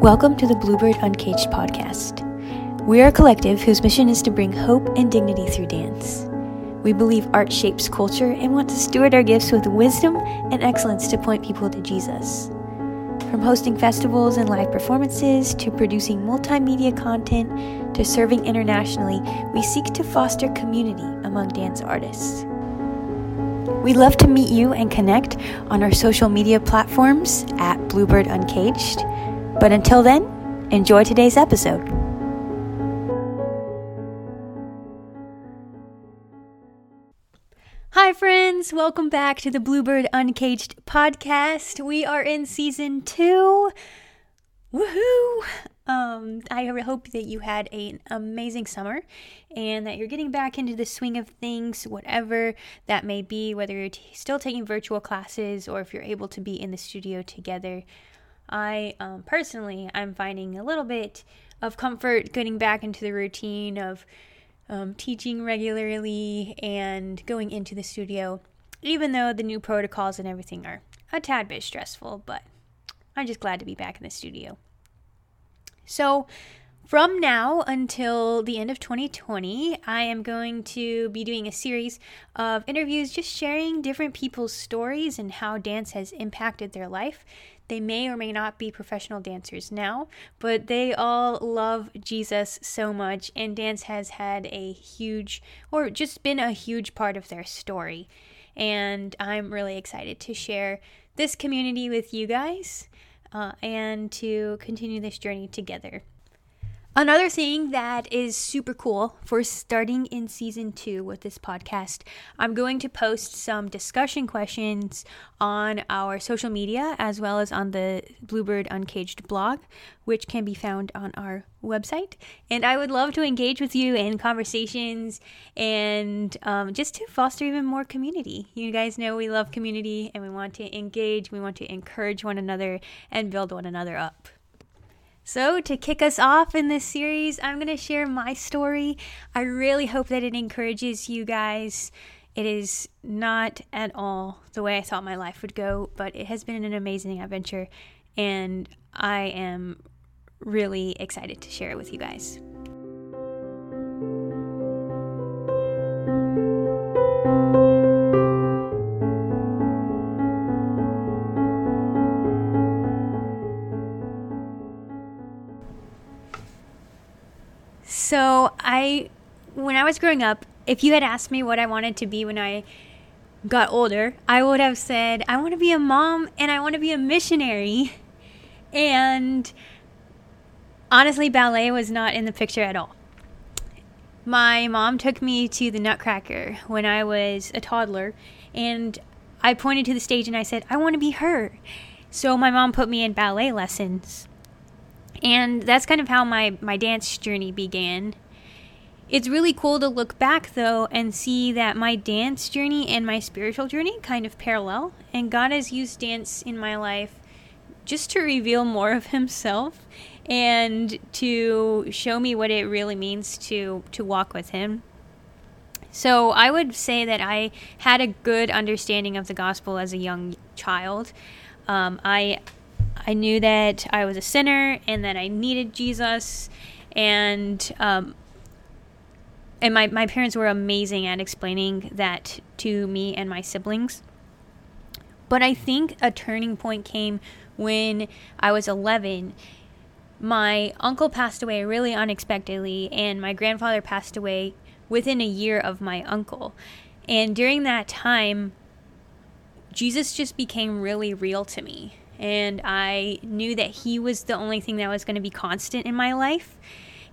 Welcome to the Bluebird Uncaged podcast. We are a collective whose mission is to bring hope and dignity through dance. We believe art shapes culture and want to steward our gifts with wisdom and excellence to point people to Jesus. From hosting festivals and live performances to producing multimedia content to serving internationally, we seek to foster community among dance artists. We'd love to meet you and connect on our social media platforms at Bluebird Uncaged but until then, enjoy today's episode. Hi, friends. Welcome back to the Bluebird Uncaged podcast. We are in season two. Woohoo! Um, I hope that you had an amazing summer and that you're getting back into the swing of things, whatever that may be, whether you're t- still taking virtual classes or if you're able to be in the studio together. I um, personally, I'm finding a little bit of comfort getting back into the routine of um, teaching regularly and going into the studio, even though the new protocols and everything are a tad bit stressful, but I'm just glad to be back in the studio. So, from now until the end of 2020, I am going to be doing a series of interviews just sharing different people's stories and how dance has impacted their life. They may or may not be professional dancers now, but they all love Jesus so much, and dance has had a huge, or just been a huge part of their story. And I'm really excited to share this community with you guys uh, and to continue this journey together. Another thing that is super cool for starting in season two with this podcast, I'm going to post some discussion questions on our social media as well as on the Bluebird Uncaged blog, which can be found on our website. And I would love to engage with you in conversations and um, just to foster even more community. You guys know we love community and we want to engage, we want to encourage one another and build one another up. So, to kick us off in this series, I'm going to share my story. I really hope that it encourages you guys. It is not at all the way I thought my life would go, but it has been an amazing adventure, and I am really excited to share it with you guys. So I, when I was growing up, if you had asked me what I wanted to be when I got older, I would have said, I want to be a mom and I want to be a missionary. And honestly, ballet was not in the picture at all. My mom took me to the Nutcracker when I was a toddler, and I pointed to the stage and I said, I want to be her. So my mom put me in ballet lessons. And that's kind of how my, my dance journey began. It's really cool to look back though and see that my dance journey and my spiritual journey kind of parallel. And God has used dance in my life just to reveal more of Himself and to show me what it really means to, to walk with Him. So I would say that I had a good understanding of the gospel as a young child. Um, I I knew that I was a sinner and that I needed Jesus, and um, and my my parents were amazing at explaining that to me and my siblings. But I think a turning point came when I was 11. My uncle passed away really unexpectedly, and my grandfather passed away within a year of my uncle. And during that time, Jesus just became really real to me and I knew that he was the only thing that was going to be constant in my life.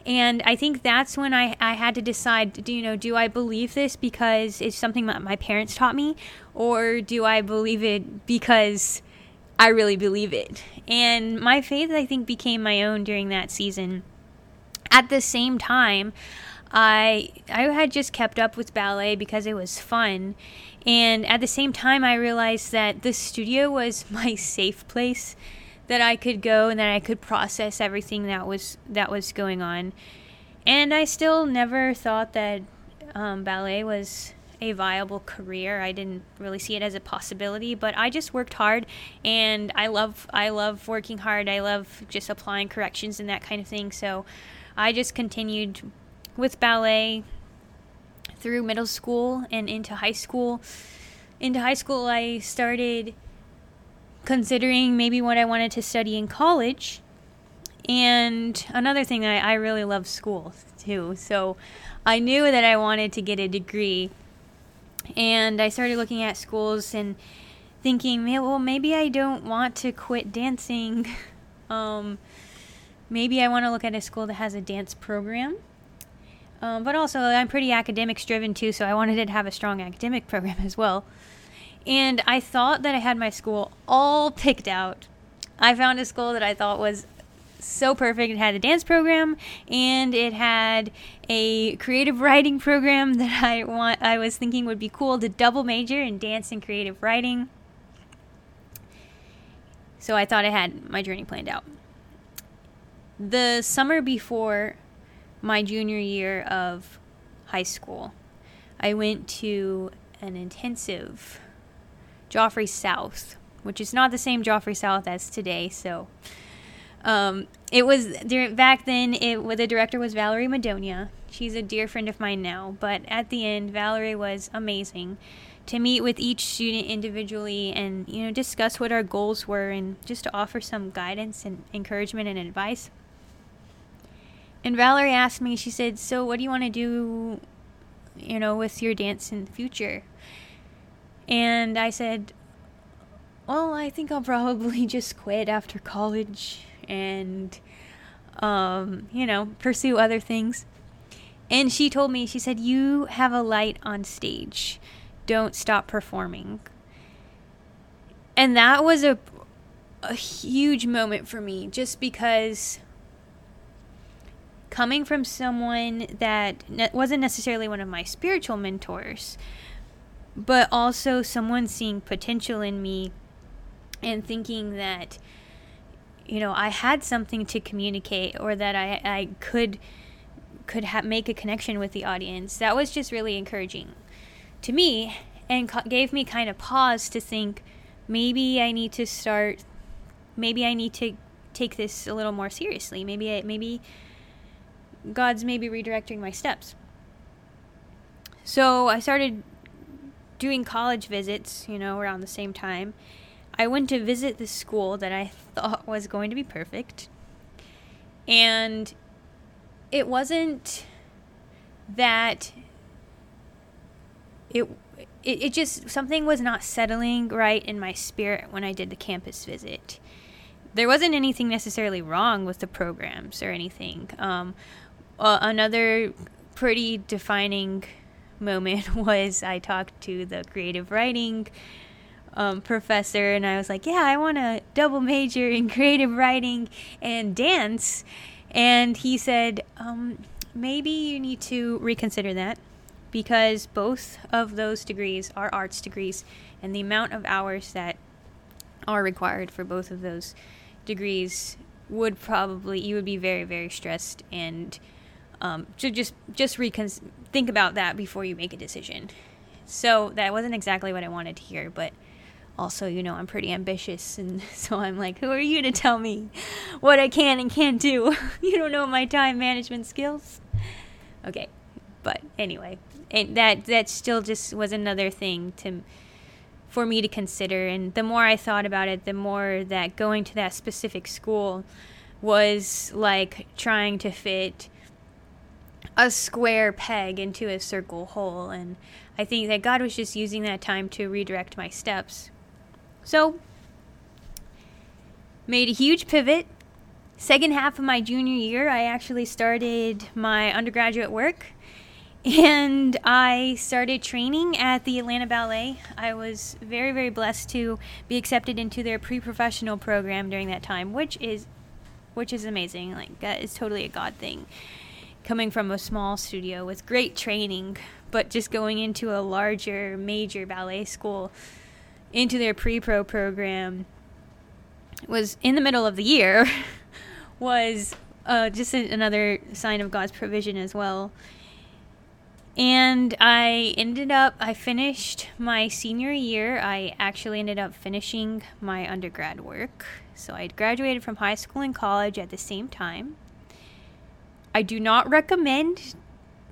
And I think that's when I, I had to decide, do, you know, do I believe this because it's something that my parents taught me, or do I believe it because I really believe it? And my faith, I think, became my own during that season. At the same time, I I had just kept up with ballet because it was fun, and at the same time, I realized that the studio was my safe place that I could go and that I could process everything that was that was going on. And I still never thought that um, ballet was a viable career. I didn't really see it as a possibility, but I just worked hard and I love I love working hard. I love just applying corrections and that kind of thing. So I just continued with ballet through middle school and into high school. Into high school I started considering maybe what I wanted to study in college. And another thing, I, I really love school too. So I knew that I wanted to get a degree and I started looking at schools and thinking, well, maybe I don't want to quit dancing. um, maybe I want to look at a school that has a dance program. Um, but also, I'm pretty academics driven too, so I wanted to have a strong academic program as well. And I thought that I had my school all picked out. I found a school that I thought was so perfect. It had a dance program and it had a creative writing program that I want I was thinking would be cool to double major in dance and creative writing. So I thought I had my journey planned out. The summer before my junior year of high school, I went to an intensive Joffrey South, which is not the same Joffrey South as today, so um, it was back then. It the director was Valerie Madonia. She's a dear friend of mine now. But at the end, Valerie was amazing to meet with each student individually and you know discuss what our goals were and just to offer some guidance and encouragement and advice. And Valerie asked me. She said, "So, what do you want to do? You know, with your dance in the future?" And I said, well, I think I'll probably just quit after college and um, you know, pursue other things. And she told me, she said, You have a light on stage. Don't stop performing. And that was a, a huge moment for me just because coming from someone that wasn't necessarily one of my spiritual mentors, but also someone seeing potential in me and thinking that you know I had something to communicate or that I I could could ha- make a connection with the audience. That was just really encouraging to me and co- gave me kind of pause to think maybe I need to start maybe I need to take this a little more seriously. Maybe I, maybe God's maybe redirecting my steps. So I started doing college visits, you know, around the same time I went to visit the school that I thought was going to be perfect. And it wasn't that it, it it just something was not settling right in my spirit when I did the campus visit. There wasn't anything necessarily wrong with the programs or anything. Um, uh, another pretty defining moment was I talked to the creative writing um, professor, and I was like, "Yeah, I want to double major in creative writing and dance." And he said, um, "Maybe you need to reconsider that because both of those degrees are arts degrees, and the amount of hours that are required for both of those degrees would probably you would be very very stressed and." Um, so just just recon- think about that before you make a decision. So that wasn't exactly what I wanted to hear, but also, you know, I'm pretty ambitious, and so I'm like, who are you to tell me what I can and can't do? you don't know my time management skills. Okay, but anyway, and that that still just was another thing to for me to consider. And the more I thought about it, the more that going to that specific school was like trying to fit a square peg into a circle hole. And I think that God was just using that time to redirect my steps so, made a huge pivot. Second half of my junior year, I actually started my undergraduate work and I started training at the Atlanta Ballet. I was very, very blessed to be accepted into their pre-professional program during that time, which is, which is amazing. Like that is totally a God thing. Coming from a small studio with great training, but just going into a larger, major ballet school into their pre-pro program was in the middle of the year was uh, just another sign of God's provision as well. And I ended up, I finished my senior year. I actually ended up finishing my undergrad work. So I graduated from high school and college at the same time. I do not recommend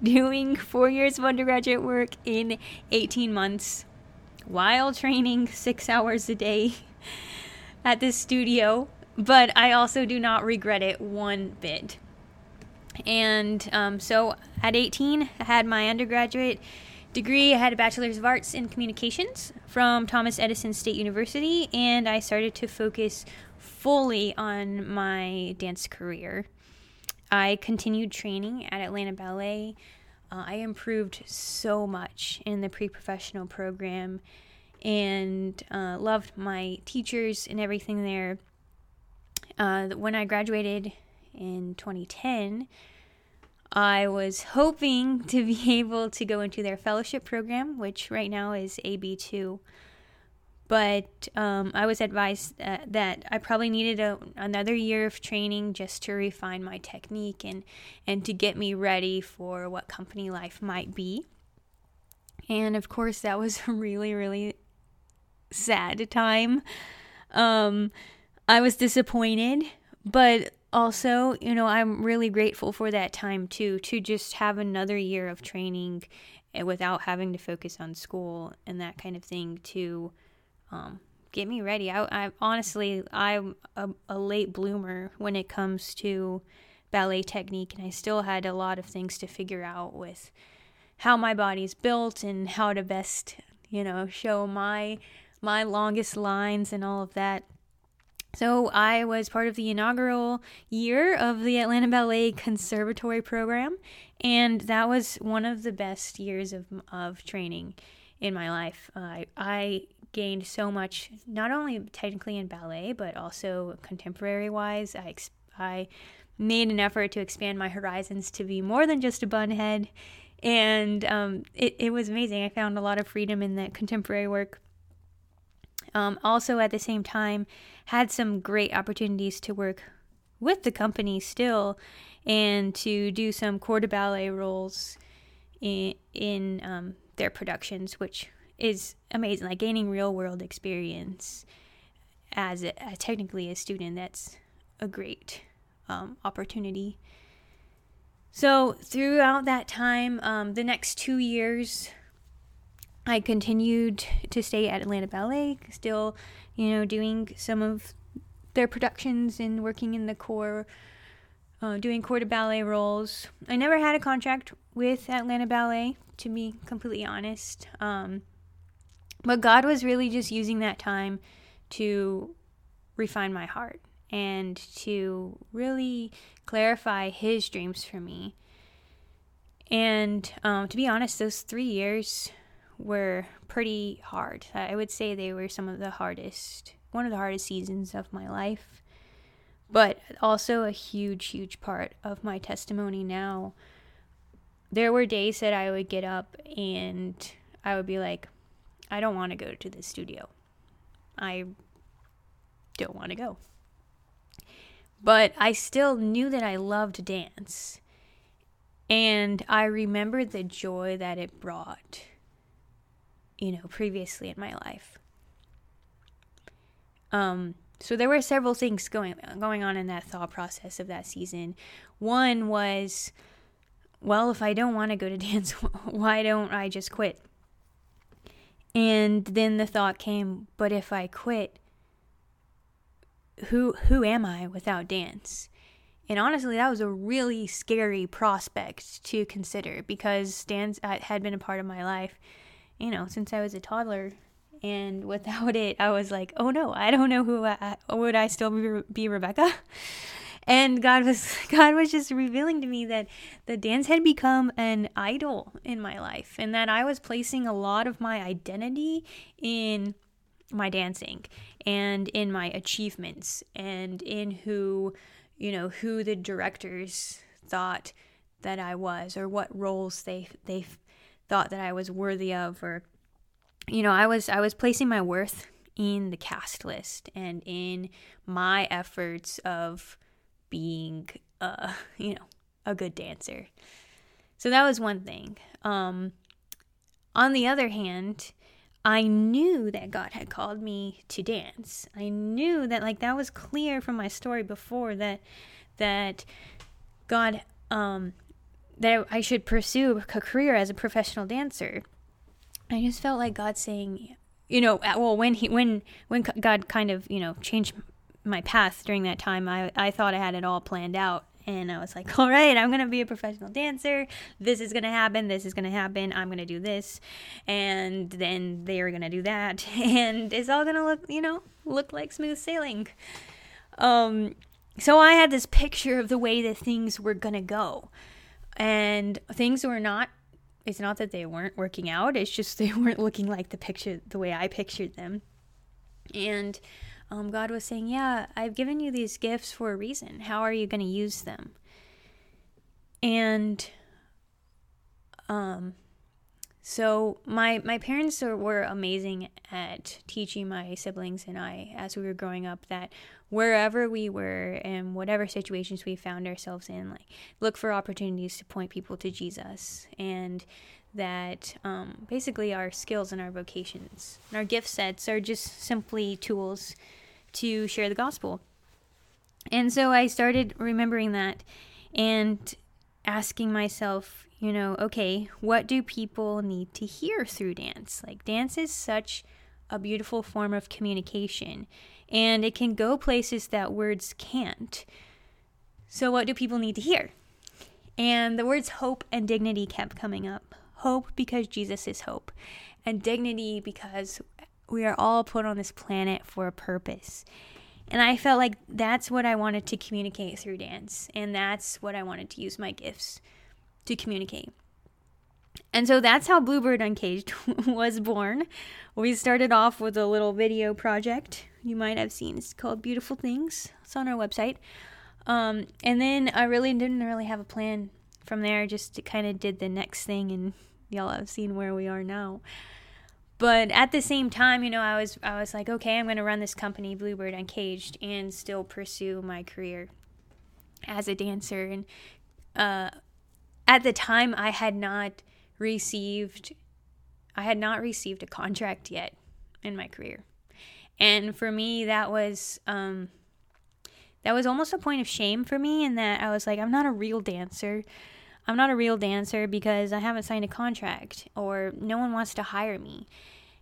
doing four years of undergraduate work in 18 months while training six hours a day at this studio, but I also do not regret it one bit. And um, so at 18, I had my undergraduate degree. I had a bachelor's of arts in communications from Thomas Edison State University, and I started to focus fully on my dance career. I continued training at Atlanta Ballet. Uh, I improved so much in the pre professional program and uh, loved my teachers and everything there. Uh, when I graduated in 2010, I was hoping to be able to go into their fellowship program, which right now is AB2. But um, I was advised that, that I probably needed a, another year of training just to refine my technique and, and to get me ready for what company life might be. And of course, that was a really, really sad time. Um, I was disappointed, but also, you know, I'm really grateful for that time too, to just have another year of training eh, without having to focus on school and that kind of thing to um, get me ready. I, I honestly, I'm a, a late bloomer when it comes to ballet technique, and I still had a lot of things to figure out with how my body's built and how to best, you know, show my my longest lines and all of that. So I was part of the inaugural year of the Atlanta Ballet Conservatory program, and that was one of the best years of of training in my life. Uh, I gained so much, not only technically in ballet, but also contemporary wise. I I made an effort to expand my horizons to be more than just a bunhead, and um, it it was amazing. I found a lot of freedom in that contemporary work um, also, at the same time, had some great opportunities to work with the company still and to do some corps de ballet roles in, in um, their productions, which is amazing. Like gaining real world experience as a, technically a student, that's a great um, opportunity. So, throughout that time, um, the next two years, I continued to stay at Atlanta Ballet, still, you know, doing some of their productions and working in the corps, uh, doing corps de ballet roles. I never had a contract with Atlanta Ballet, to be completely honest. Um, but God was really just using that time to refine my heart and to really clarify His dreams for me. And um, to be honest, those three years were pretty hard. I would say they were some of the hardest, one of the hardest seasons of my life, but also a huge, huge part of my testimony now. There were days that I would get up and I would be like, I don't want to go to the studio. I don't want to go. But I still knew that I loved dance. And I remember the joy that it brought you know, previously in my life. Um, so there were several things going going on in that thought process of that season. One was, well, if I don't want to go to dance, why don't I just quit? And then the thought came, but if I quit, who who am I without dance? And honestly, that was a really scary prospect to consider because dance uh, had been a part of my life you know, since I was a toddler. And without it, I was like, oh no, I don't know who I, would I still be, be Rebecca? And God was God was just revealing to me that the dance had become an idol in my life and that I was placing a lot of my identity in my dancing and in my achievements and in who you know who the directors thought that I was or what roles they they thought that I was worthy of or you know, I was I was placing my worth in the cast list and in my efforts of being uh, you know, a good dancer. So that was one thing. um, on the other hand, I knew that God had called me to dance. I knew that like that was clear from my story before that that God um that I should pursue a career as a professional dancer. I just felt like God saying, you know, well when he when when God kind of, you know, changed my path during that time, I I thought I had it all planned out and I was like, all right, I'm going to be a professional dancer. This is going to happen. This is going to happen. I'm going to do this. And then they're going to do that. And it's all going to look, you know, look like smooth sailing. Um, so I had this picture of the way that things were going to go. And things were not, it's not that they weren't working out, it's just they weren't looking like the picture, the way I pictured them. And um, God was saying, Yeah, I've given you these gifts for a reason. How are you going to use them? And um, so my my parents were amazing at teaching my siblings and I as we were growing up that wherever we were and whatever situations we found ourselves in, like look for opportunities to point people to Jesus and that um, basically our skills and our vocations and our gift sets are just simply tools to share the gospel. And so I started remembering that and asking myself, you know, okay, what do people need to hear through dance? Like, dance is such a beautiful form of communication, and it can go places that words can't. So, what do people need to hear? And the words hope and dignity kept coming up hope because Jesus is hope, and dignity because we are all put on this planet for a purpose. And I felt like that's what I wanted to communicate through dance, and that's what I wanted to use my gifts to communicate. And so that's how Bluebird Uncaged was born. We started off with a little video project you might have seen. It's called Beautiful Things. It's on our website. Um, and then I really didn't really have a plan from there. Just kind of did the next thing and y'all have seen where we are now. But at the same time, you know, I was I was like, okay, I'm going to run this company, Bluebird Uncaged, and still pursue my career as a dancer. And uh, at the time, I had not received I had not received a contract yet in my career, and for me, that was um, that was almost a point of shame for me, in that I was like, I'm not a real dancer. I'm not a real dancer because I haven't signed a contract or no one wants to hire me.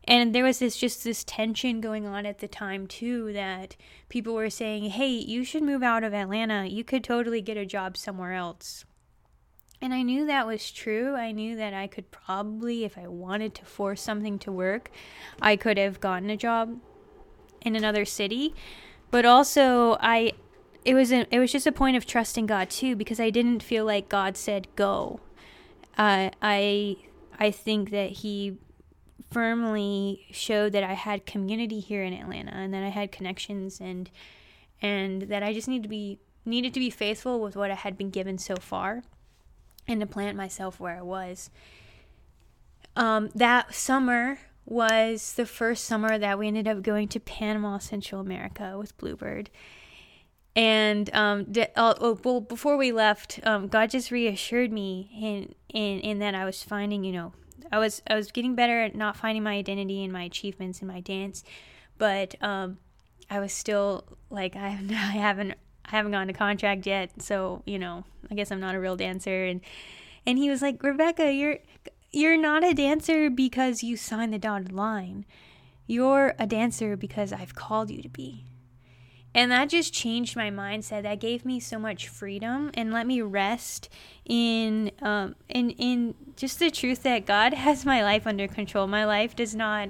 And there was this just this tension going on at the time too that people were saying, "Hey, you should move out of Atlanta. You could totally get a job somewhere else." And I knew that was true. I knew that I could probably if I wanted to force something to work, I could have gotten a job in another city. But also I it was a, it was just a point of trusting God too because I didn't feel like God said go. Uh, I I think that He firmly showed that I had community here in Atlanta and that I had connections and and that I just needed to be needed to be faithful with what I had been given so far and to plant myself where I was. Um, that summer was the first summer that we ended up going to Panama, Central America with Bluebird and um, uh, oh, well, before we left, um, God just reassured me in, in in that I was finding, you know, I was I was getting better at not finding my identity and my achievements in my dance, but um, I was still like I, I haven't I haven't gotten a contract yet, so you know, I guess I'm not a real dancer. And and he was like, Rebecca, you're you're not a dancer because you signed the dotted line. You're a dancer because I've called you to be. And that just changed my mindset. That gave me so much freedom and let me rest in um, in in just the truth that God has my life under control. My life does not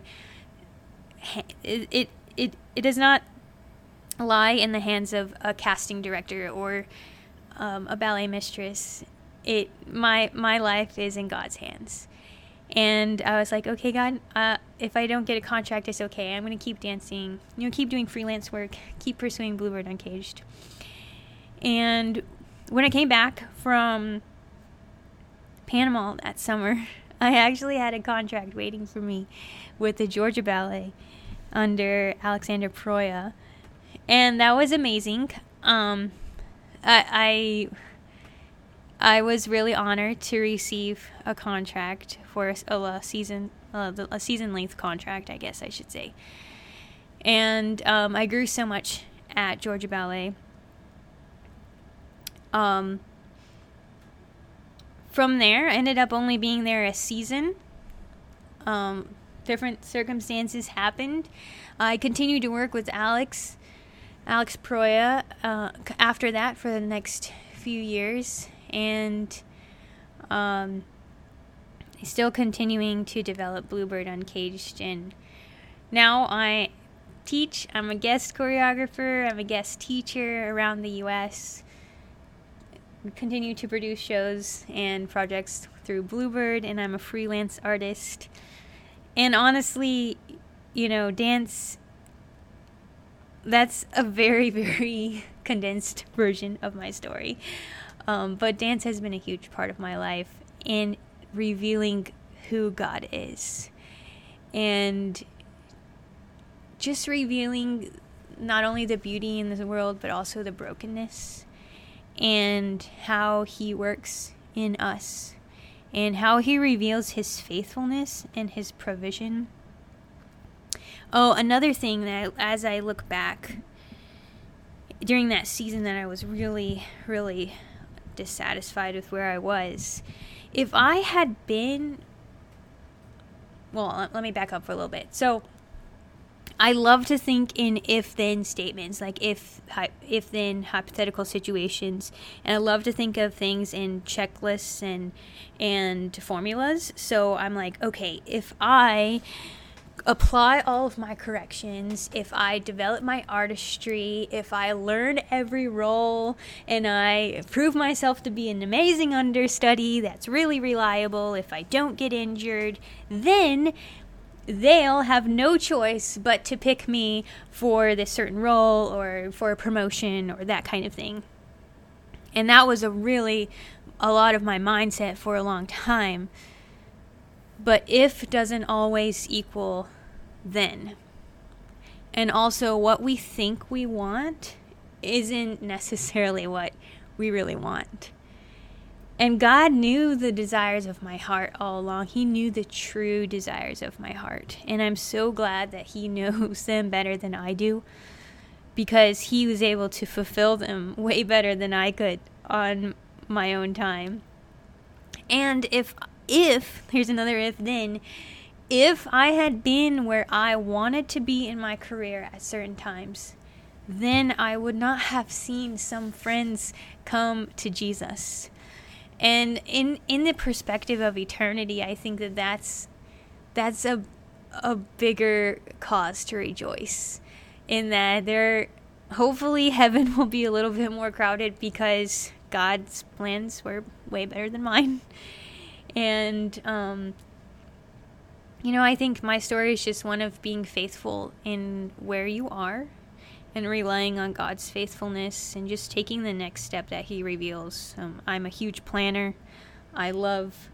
it it it, it does not lie in the hands of a casting director or um, a ballet mistress. It my my life is in God's hands. And I was like, okay, God, uh, if I don't get a contract, it's okay. I'm going to keep dancing, you know, keep doing freelance work, keep pursuing Bluebird Uncaged. And when I came back from Panama that summer, I actually had a contract waiting for me with the Georgia Ballet under Alexander Proia. And that was amazing. Um, I, I I was really honored to receive a contract for a, a season, uh, a season length contract, I guess I should say. And um, I grew so much at Georgia Ballet. Um, from there, I ended up only being there a season. Um, different circumstances happened. I continued to work with Alex, Alex Proia, uh, after that for the next few years, and um, still continuing to develop Bluebird Uncaged. And now I teach. I'm a guest choreographer. I'm a guest teacher around the U.S. continue to produce shows and projects through Bluebird, and I'm a freelance artist. And honestly, you know, dance. That's a very, very condensed version of my story. Um, but dance has been a huge part of my life in revealing who God is. And just revealing not only the beauty in this world, but also the brokenness and how He works in us and how He reveals His faithfulness and His provision. Oh, another thing that as I look back during that season that I was really, really dissatisfied with where I was. If I had been, well, let me back up for a little bit. So, I love to think in if then statements, like if if then hypothetical situations, and I love to think of things in checklists and and formulas. So I'm like, okay, if I apply all of my corrections, if I develop my artistry, if I learn every role and I prove myself to be an amazing understudy that's really reliable, if I don't get injured, then they'll have no choice but to pick me for this certain role or for a promotion or that kind of thing. And that was a really a lot of my mindset for a long time. But if doesn't always equal then. And also, what we think we want isn't necessarily what we really want. And God knew the desires of my heart all along. He knew the true desires of my heart. And I'm so glad that He knows them better than I do because He was able to fulfill them way better than I could on my own time. And if if here's another if then if I had been where I wanted to be in my career at certain times, then I would not have seen some friends come to Jesus. And in in the perspective of eternity, I think that that's that's a a bigger cause to rejoice in that there hopefully heaven will be a little bit more crowded because God's plans were way better than mine. And um, you know, I think my story is just one of being faithful in where you are and relying on God's faithfulness and just taking the next step that He reveals. Um, I'm a huge planner. I love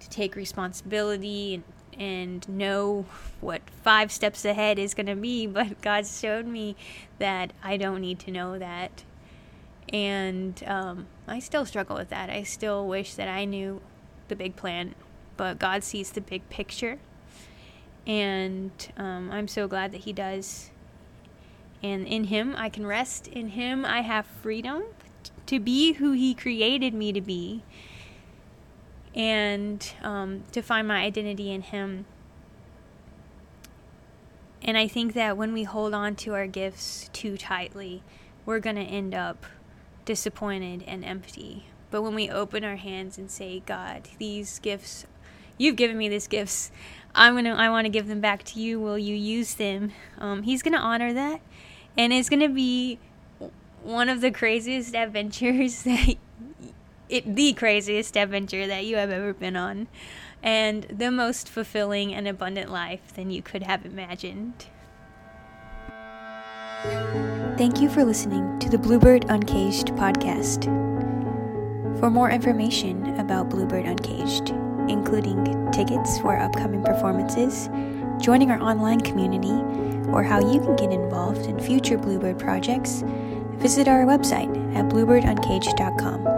to take responsibility and, and know what five steps ahead is going to be, but God showed me that I don't need to know that. And um, I still struggle with that. I still wish that I knew the big plan, but God sees the big picture. And um, I'm so glad that He does. And in Him, I can rest. In Him, I have freedom to be who He created me to be and um, to find my identity in Him. And I think that when we hold on to our gifts too tightly, we're going to end up disappointed and empty. But when we open our hands and say, God, these gifts, you've given me these gifts. I'm gonna, I want to give them back to you. Will you use them? Um, he's gonna honor that, and it's gonna be one of the craziest adventures that, it, the craziest adventure that you have ever been on, and the most fulfilling and abundant life than you could have imagined. Thank you for listening to the Bluebird Uncaged podcast. For more information about Bluebird Uncaged, including tickets for upcoming performances, joining our online community, or how you can get involved in future Bluebird projects, visit our website at bluebirduncaged.com.